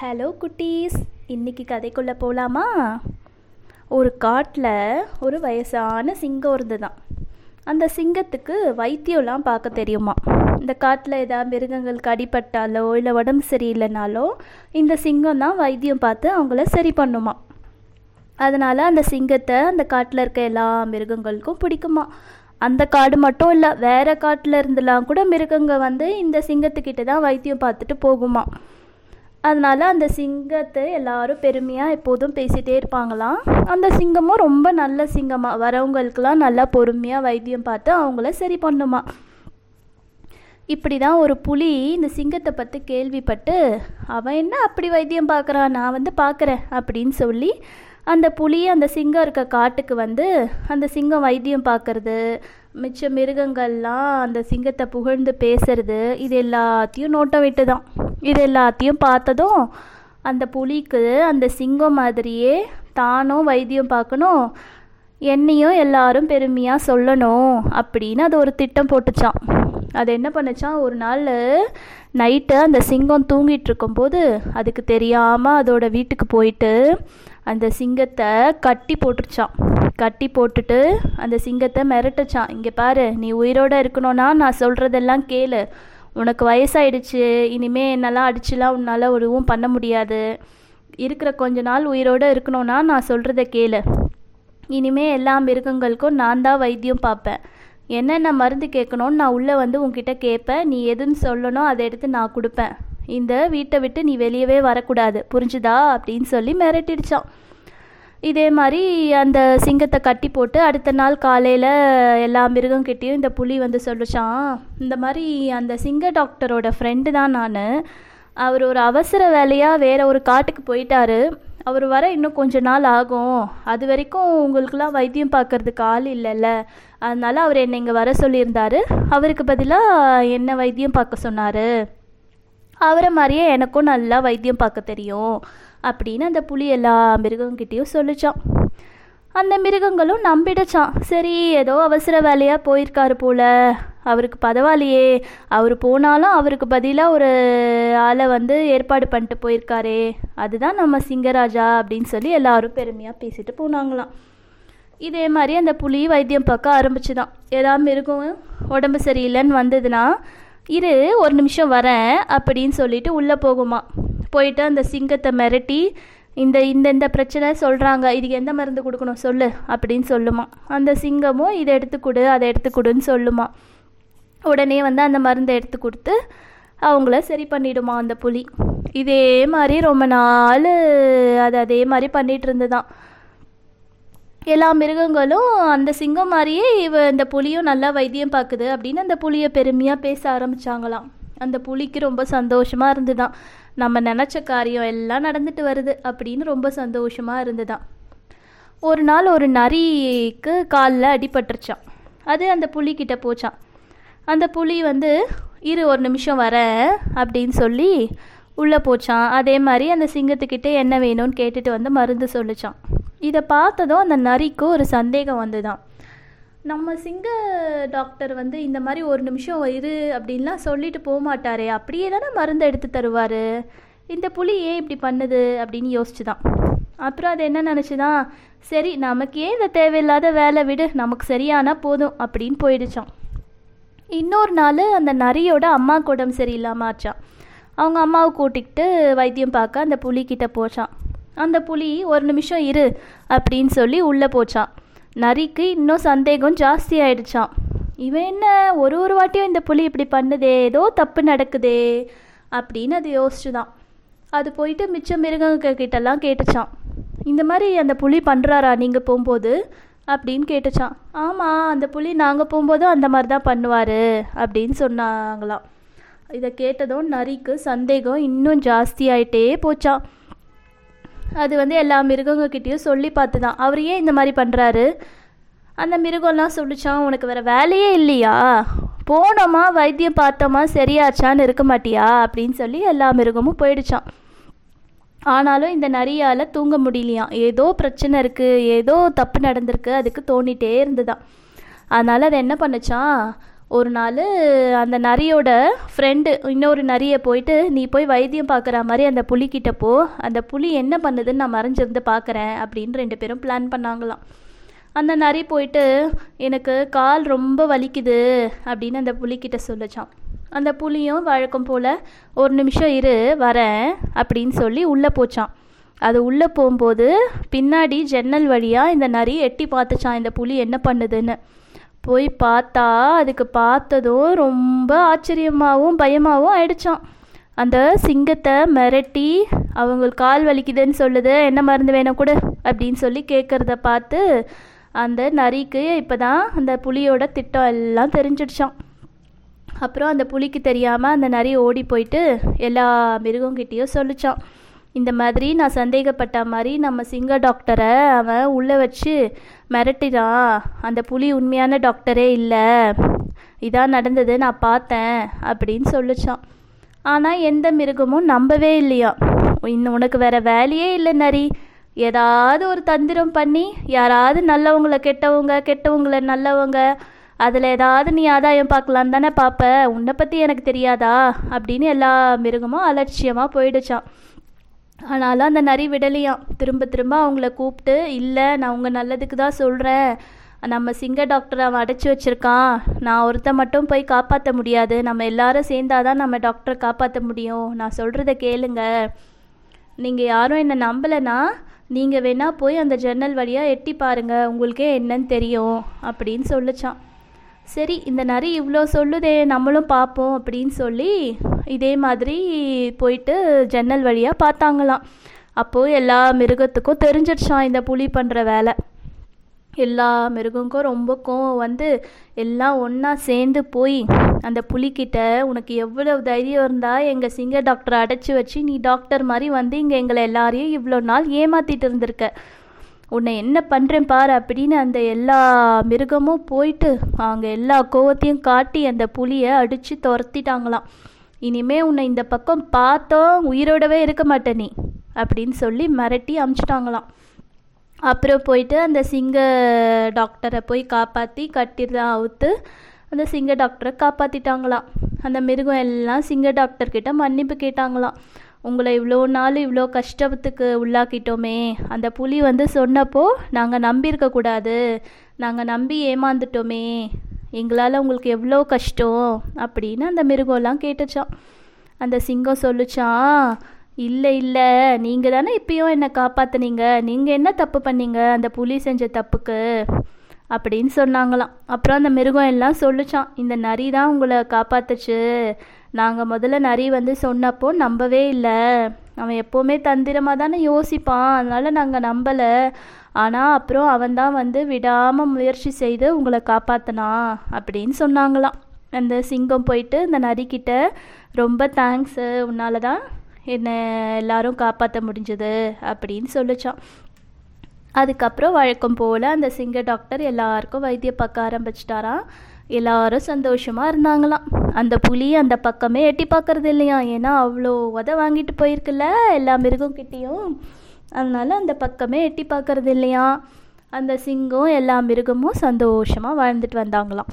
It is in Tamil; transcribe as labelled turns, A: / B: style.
A: ஹலோ குட்டீஸ். இன்னைக்கு கதைக்குள்ளே போகலாமா ஒரு காட்டில் ஒரு வயசான சிங்கம் இருந்துதான் அந்த சிங்கத்துக்கு வைத்தியம்லாம் பார்க்க தெரியுமா? இந்த காட்டில் ஏதாவது மிருகங்களுக்கு அடிபட்டாலோ இல்லை உடம்பு சரியில்லைனாலோ இந்த சிங்கம் தான் வைத்தியம் பார்த்து அவங்கள சரி பண்ணுமா? அதனால் அந்த சிங்கத்தை அந்த காட்டில் இருக்க எல்லா மிருகங்களுக்கும் பிடிக்குமா? அந்த காடு மட்டும் இல்லை வேறு காட்டில் இருந்தெல்லாம் கூட மிருகங்கள் வந்து இந்த சிங்கத்துக்கிட்ட தான் வைத்தியம் பார்த்துட்டு போகுமா? அதனால் அந்த சிங்கத்தை எல்லாரும் பெருமையாக எப்போதும் பேசிகிட்டே இருப்பாங்களாம். அந்த சிங்கமும் ரொம்ப நல்ல சிங்கமாக வரவங்களுக்கெல்லாம் நல்லா பொறுமையாக வைத்தியம் பார்த்து அவங்கள சரி பண்ணுமா. இப்படி தான் ஒரு புலி இந்த சிங்கத்தை பற்றி கேள்விப்பட்டு அவன் என்ன அப்படி வைத்தியம் பார்க்குறான் நான் வந்து பார்க்குறேன் அப்படின்னு சொல்லி அந்த புலி அந்த சிங்கம் இருக்க காட்டுக்கு வந்து அந்த சிங்கம் வைத்தியம் பார்க்கறது மிச்ச மிருகங்கள்லாம் அந்த சிங்கத்தை புகழ்ந்து பேசுறது இது எல்லாத்தையும் நோட்டம் விட்டு தான் இது எல்லாத்தையும் பார்த்ததும் அந்த புலிக்கு அந்த சிங்கம் மாதிரியே தானும் வைத்தியம் பார்க்கணும் என்னையும் எல்லாரும் பெருமையாக சொல்லணும் அப்படின்னு அது ஒரு திட்டம் போட்டுச்சான் அது என்ன பண்ணுச்சான் ஒரு நாள் நைட்டு அந்த சிங்கம் தூங்கிட்டு இருக்கும்போது அதுக்கு தெரியாமல் அதோட வீட்டுக்கு போயிட்டு அந்த சிங்கத்தை கட்டி போட்டுருச்சான் கட்டி போட்டுட்டு அந்த சிங்கத்தை மிரட்டுச்சான் இங்கே பாரு நீ உயிரோடு இருக்கணும்னா நான் சொல்கிறதெல்லாம் கேளு. உனக்கு வயசாயிடுச்சு இனிமே என்னெல்லாம் அடிச்சுலாம் உன்னால் ஒருவும் பண்ண முடியாது. இருக்கிற கொஞ்ச நாள் உயிரோடு இருக்கணும்னா நான் சொல்கிறத கேளு. இனிமே எல்லா மிருகங்களுக்கும் நான் தான் வைத்தியம் பார்ப்பேன். என்னென்ன மருந்து கேட்கணும்னு நான் உள்ளே வந்து உன்கிட்ட கேட்பேன். நீ எதுன்னு சொல்லணும் அதை எடுத்து நான் கொடுப்பேன். இந்த வீட்டை விட்டு நீ வெளியவே வரக்கூடாது. புரிஞ்சுதா? அப்படின்னு சொல்லி மிரட்டிடுச்சான். இதே மாதிரி அந்த சிங்கத்தை கட்டி போட்டு அடுத்த நாள் காலையில் எல்லா மிருகங்கிட்டேயும் இந்த புலி வந்து சொல்லிச்சான் இந்த மாதிரி அந்த சிங்க டாக்டரோட ஃப்ரெண்டு தான் நான். அவர் ஒரு அவசர வேலையாக வேற ஒரு காட்டுக்கு போயிட்டாரு. அவர் வர இன்னும் கொஞ்ச நாள் ஆகும். அது வரைக்கும் உங்களுக்கெல்லாம் வைத்தியம் பார்க்கறதுக்கு ஆள் இல்லைல்ல. அதனால அவர் என்னை இங்கே வர சொல்லியிருந்தார். அவருக்கு பதிலாக என்ன வைத்தியம் பார்க்க சொன்னார். அவரை மாதிரியே எனக்கும் நல்லா வைத்தியம் பார்க்க தெரியும். அப்படின்னு அந்த புலி எல்லா மிருகங்கிட்டேயும் சொல்லிச்சான். அந்த மிருகங்களும் நம்பிடுச்சான். சரி ஏதோ அவசர வேலையாக போயிருக்காரு போல. அவருக்கு பரவாயில்லையே. அவர் போனாலும் அவருக்கு பதிலாக ஒரு ஆளை வந்து ஏற்பாடு பண்ணிட்டு போயிருக்காரே. அதுதான் நம்ம சிங்கராஜா அப்படின்னு சொல்லி எல்லாரும் பெருமையாக பேசிட்டு போனாங்களாம். இதே மாதிரி அந்த புலி வைத்தியம் பார்க்க ஆரம்பிச்சுதான். ஏதாவது மிருகம் உடம்பு சரியில்லைன்னு வந்ததுன்னா இரு ஒரு நிமிஷம் வரேன் அப்படின்னு சொல்லிட்டு உள்ளே போகுமா போயிட்டு அந்த சிங்கத்தை மிரட்டி இந்த இந்த இந்த பிரச்சனை சொல்கிறாங்க இதுக்கு எந்த மருந்து கொடுக்கணும் சொல்லு அப்படின்னு சொல்லுமா. அந்த சிங்கமும் இதை எடுத்து கொடு அதை எடுத்து கொடுன்னு சொல்லுமா. உடனே வந்து அந்த மருந்தை எடுத்து கொடுத்து அவங்கள சரி பண்ணிடுமா அந்த புலி. இதே மாதிரி ரொம்ப நாள் அது அதே மாதிரி பண்ணிகிட்டு இருந்துதான். எல்லா மிருகங்களும் அந்த சிங்கம் மாதிரியே இவ இந்த புலியும் நல்லா வைத்தியம் பார்க்குது அப்படின்னு அந்த புலியை பெருமையாக பேச ஆரம்பித்தாங்களாம் அந்த புலிக்கு ரொம்ப சந்தோஷமாக இருந்துதான். நம்ம நினச்ச காரியம் எல்லாம் நடந்துட்டு வருது அப்படின்னு ரொம்ப சந்தோஷமாக இருந்துதான் ஒரு நாள் ஒரு நரிக்கு காலில் அடிபட்டுருச்சான் அது அந்த புலிக்கிட்ட போச்சான் அந்த புலி வந்து இரு ஒரு நிமிஷம் வர அப்படின்னு சொல்லி உள்ளே போச்சான் அதே மாதிரி அந்த சிங்கத்துக்கிட்ட என்ன வேணும்னு கேட்டுட்டு வந்து மருந்து சொல்லிச்சான் இதை பார்த்ததும் அந்த நரிக்கு ஒரு சந்தேகம் வந்துதான் நம்ம சிங்க டாக்டர் வந்து இந்த மாதிரி ஒரு நிமிஷம் இரு அப்படின்லாம் சொல்லிட்டு போக மாட்டாரே. அப்படியே தானே மருந்து எடுத்து தருவார். இந்த புலி ஏன் இப்படி பண்ணுது அப்படின்னு யோசிச்சுதான். அப்புறம் அது என்ன நினச்சிதான் சரி நமக்கு ஏன் இந்த தேவையில்லாத வேலை விடு நமக்கு சரியானா போதும் அப்படின்னு போயிடுச்சான் இன்னொரு நாள் அந்த நரியோட அம்மாவுக்கு உடம்பு சரியில்லாமல் ஆச்சான் அவங்க அம்மாவை கூட்டிக்கிட்டு வைத்தியம் பார்க்க அந்த புலிக்கிட்ட போச்சான் அந்த புலி ஒரு நிமிஷம் இரு அப்படின்னு சொல்லி உள்ளே போச்சான் நரிக்கு இன்னும் சந்தேகம் ஜாஸ்தி ஆயிடுச்சான் இவன் என்ன ஒரு ஒரு வாட்டியும் இந்த புலி இப்படி பண்ணுதே ஏதோ தப்பு நடக்குதே அப்படின்னு அது யோசிச்சுதான். அது போயிட்டு மிச்ச மிருகங்க கிட்டலாம் கேட்டுச்சான் இந்த மாதிரி அந்த புலி பண்ணுறாரா நீங்கள் போகும்போது? அப்படின்னு கேட்டுச்சான் ஆமாம் அந்த புலி நாங்கள் போகும்போதும் அந்த மாதிரி தான் பண்ணுவார் அப்படின்னு சொன்னாங்களாம். இதை கேட்டதும் நரிக்கு சந்தேகம் இன்னும் ஜாஸ்தி ஆயிட்டே போச்சான் அது வந்து எல்லா மிருகங்கக்கிட்டேயும் சொல்லி பார்த்து தான் அவர் ஏன் இந்த மாதிரி பண்ணுறாரு அந்த மிருகம்லாம் சொல்லிச்சான் உனக்கு வேறு வேலையே இல்லையா? போனோமா வைத்தியம் பார்த்தோமா சரியாச்சான்னு இருக்க மாட்டியா? அப்படின்னு சொல்லி எல்லா மிருகமும் போயிடுச்சான் ஆனாலும் இந்த நரியால் தூங்க முடியலையாம். ஏதோ பிரச்சனை இருக்குது ஏதோ தப்பு நடந்திருக்கு அதுக்கு தோண்டிகிட்டே இருந்துதான். அதனால் அது என்ன பண்ணுச்சான் ஒரு நாள் அந்த நரியோட ஃப்ரெண்டு இன்னொரு நரியை போயிட்டு நீ போய் வைத்தியம் பார்க்குற மாதிரி அந்த புலிக்கிட்ட போ. அந்த புலி என்ன பண்ணுதுன்னு நான் மறைஞ்சிருந்து பார்க்குறேன் அப்படின்னு ரெண்டு பேரும் பிளான் பண்ணாங்களாம். அந்த நரி போயிட்டு எனக்கு கால் ரொம்ப வலிக்குது அப்படின்னு அந்த புலிக்கிட்ட சொல்லிச்சான் அந்த புலியும் வழக்கம் போல் ஒரு நிமிஷம் இரு வரேன் அப்படின்னு சொல்லி உள்ளே போச்சான் அது உள்ளே போகும்போது பின்னாடி ஜன்னல் வழியாக இந்த நரி எட்டி பார்த்துச்சான் இந்த புலி என்ன பண்ணுதுன்னு. போய் பார்த்தா அதுக்கு பார்த்ததும் ரொம்ப ஆச்சரியமாகவும் பயமாகவும் ஆயிடுச்சான் அந்த சிங்கத்தை மிரட்டி அவங்களுக்கு கால் வலிக்குதுன்னு சொல்லுது என்ன மருந்து வேணும் கூட அப்படின்னு சொல்லி கேட்குறத பார்த்து அந்த நரிக்கு இப்போ தான் அந்த புலியோட திட்டம் எல்லாம் தெரிஞ்சிடுச்சான் அப்புறம் அந்த புலிக்கு தெரியாமல் அந்த நரி ஓடி போயிட்டு எல்லா மிருகங்கிட்டேயும் சொல்லிச்சான் இந்த மாதிரி நான் சந்தேகப்பட்ட மாதிரி நம்ம சிங்க டாக்டரை அவன் உள்ளே வச்சு மிரட்டிடான் அந்த புலி உண்மையான டாக்டரே இல்லை. இதான் நடந்தது நான் பார்த்தேன் அப்படின்னு சொல்லிச்சான் ஆனால் எந்த மிருகமும் நம்பவே இல்லையா இன்னும் உனக்கு வேறு வேலையே இல்லை நரி. ஏதாவது ஒரு தந்திரம் பண்ணி யாராவது நல்லவங்கள கெட்டவங்க கெட்டவங்கள நல்லவங்க அதில் ஏதாவது நீ ஆதாயம் பார்க்கலாம் தானே பார்ப்ப. உன்னை பற்றி எனக்கு தெரியாதா? அப்படின்னு எல்லா மிருகமும் அலட்சியமாக போயிடுச்சான் ஆனாலும் அந்த நரி விடலையாம். திரும்ப திரும்ப அவங்கள கூப்பிட்டு இல்லை நான் உங்கள் நல்லதுக்கு தான் சொல்கிறேன் நம்ம சிங்க டாக்டர் அவன் அடைச்சி வச்சுருக்கான். நான் ஒருத்த மட்டும் போய் காப்பாற்ற முடியாது. நம்ம எல்லாரும் சேர்ந்தாதான் நம்ம டாக்டரை காப்பாற்ற முடியும். நான் சொல்கிறத கேளுங்க. நீங்கள் யாரும் என்னை நம்பலைன்னா நீங்கள் வேணால் போய் அந்த ஜன்னல் வழியாக எட்டி பாருங்கள் உங்களுக்கே என்னன்னு தெரியும் அப்படின்னு சொல்லிச்சான். சரி இந்த நரி இவ்வளோ சொல்லுதே நம்மளும் பார்ப்போம் அப்படின்னு சொல்லி இதே மாதிரி போயிட்டு ஜன்னல் வழியாக பார்த்தாங்களாம். அப்போது எல்லா மிருகத்துக்கும் தெரிஞ்சிருச்சான் இந்த புலி பண்ணுற வேலை. எல்லா மிருகங்களுக்கும் ரொம்ப கோவம் வந்து எல்லாம் ஒன்றா சேர்ந்து போய் அந்த புலிக்கிட்ட உனக்கு எவ்வளவு தைரியம் இருந்தால் எங்கள் சிங்க டாக்டரை அடைச்சி வச்சு நீ டாக்டர் மாதிரி வந்து இங்கே எங்களை எல்லாரையும் இவ்வளோ நாள் ஏமாற்றிட்டு இருந்திருக்க. உன்னை என்ன பண்ணுறேன் பாரு அப்படின்னு அந்த எல்லா மிருகமும் போயிட்டு அவங்க எல்லா கோவத்தையும் காட்டி அந்த புலியை அடித்து துரத்திட்டாங்களாம். இனிமே உன்னை இந்த பக்கம் பார்த்தோம் உயிரோடவே இருக்க மாட்டே நீ அப்படின்னு சொல்லி மிரட்டி அமுச்சிட்டாங்களாம். அப்புறம் போயிட்டு அந்த சிங்க டாக்டரை போய் காப்பாற்றி கட்டிதான் அவுத்து அந்த சிங்க டாக்டரை காப்பாற்றிட்டாங்களாம் அந்த மிருகம் எல்லாம் சிங்க டாக்டர்கிட்ட மன்னிப்பு கேட்டாங்களாம். உங்களை இவ்வளோ நாள் இவ்வளோ கஷ்டத்துக்கு உள்ளாக்கிட்டோமே. அந்த புலி வந்து சொன்னப்போ நாங்கள் நம்பியிருக்கக்கூடாது நாங்கள் நம்பி ஏமாந்துட்டோமே. எங்களால் உங்களுக்கு எவ்வளோ கஷ்டம்? அப்படின்னு அந்த மிருகம்லாம் கேட்டுச்சான் அந்த சிங்கம் சொல்லுச்சான் இல்லை இல்லை. நீங்கள் தானே இப்பயும் என்னை காப்பாற்றுனீங்க நீங்கள் என்ன தப்பு பண்ணீங்க? அந்த புலி செஞ்ச தப்புக்கு. அப்படின்னு சொன்னாங்களாம். அப்புறம் அந்த மிருகம் எல்லாம் சொல்லுச்சான் இந்த நரி தான் உங்களை காப்பாத்துச்சு. நாங்கள் முதல்ல நரி வந்து சொன்னப்போ நம்பவே இல்லை. அவன் எப்போவுமே தந்திரமாக தானே யோசிப்பான். அதனால் நாங்கள் நம்பலை. ஆனால் அப்புறம் அவன் தான் வந்து விடாமல் முயற்சி செய்து உங்களை காப்பாற்றினான் அப்படின்னு சொன்னாங்களாம். அந்த சிங்கம் போயிட்டு இந்த நரிக்கிட்ட ரொம்ப தேங்க்ஸு உன்னால தான் என்னை எல்லாரும் காப்பாற்ற முடிஞ்சது அப்படின்னு சொல்லிச்சான். அதுக்கப்புறம் வழக்கம் போல் அந்த சிங்க டாக்டர் எல்லாருக்கும் வைத்தியம் பார்க்க ஆரம்பிச்சிட்டாராம். எல்லாரும் சந்தோஷமாக இருந்தாங்களாம். அந்த புலி அந்த பக்கமே எட்டி பார்க்கறது இல்லையா? ஏன்னா அவ்வளோ உத வாங்கிட்டு போயிருக்குல்ல எல்லா மிருகம் கிட்டேயும். அதனால் அந்த பக்கமே எட்டி பார்க்கறது இல்லையா? அந்த சிங்கம் எல்லா மிருகமும் சந்தோஷமாக வாழ்ந்துட்டு வந்தாங்களாம்.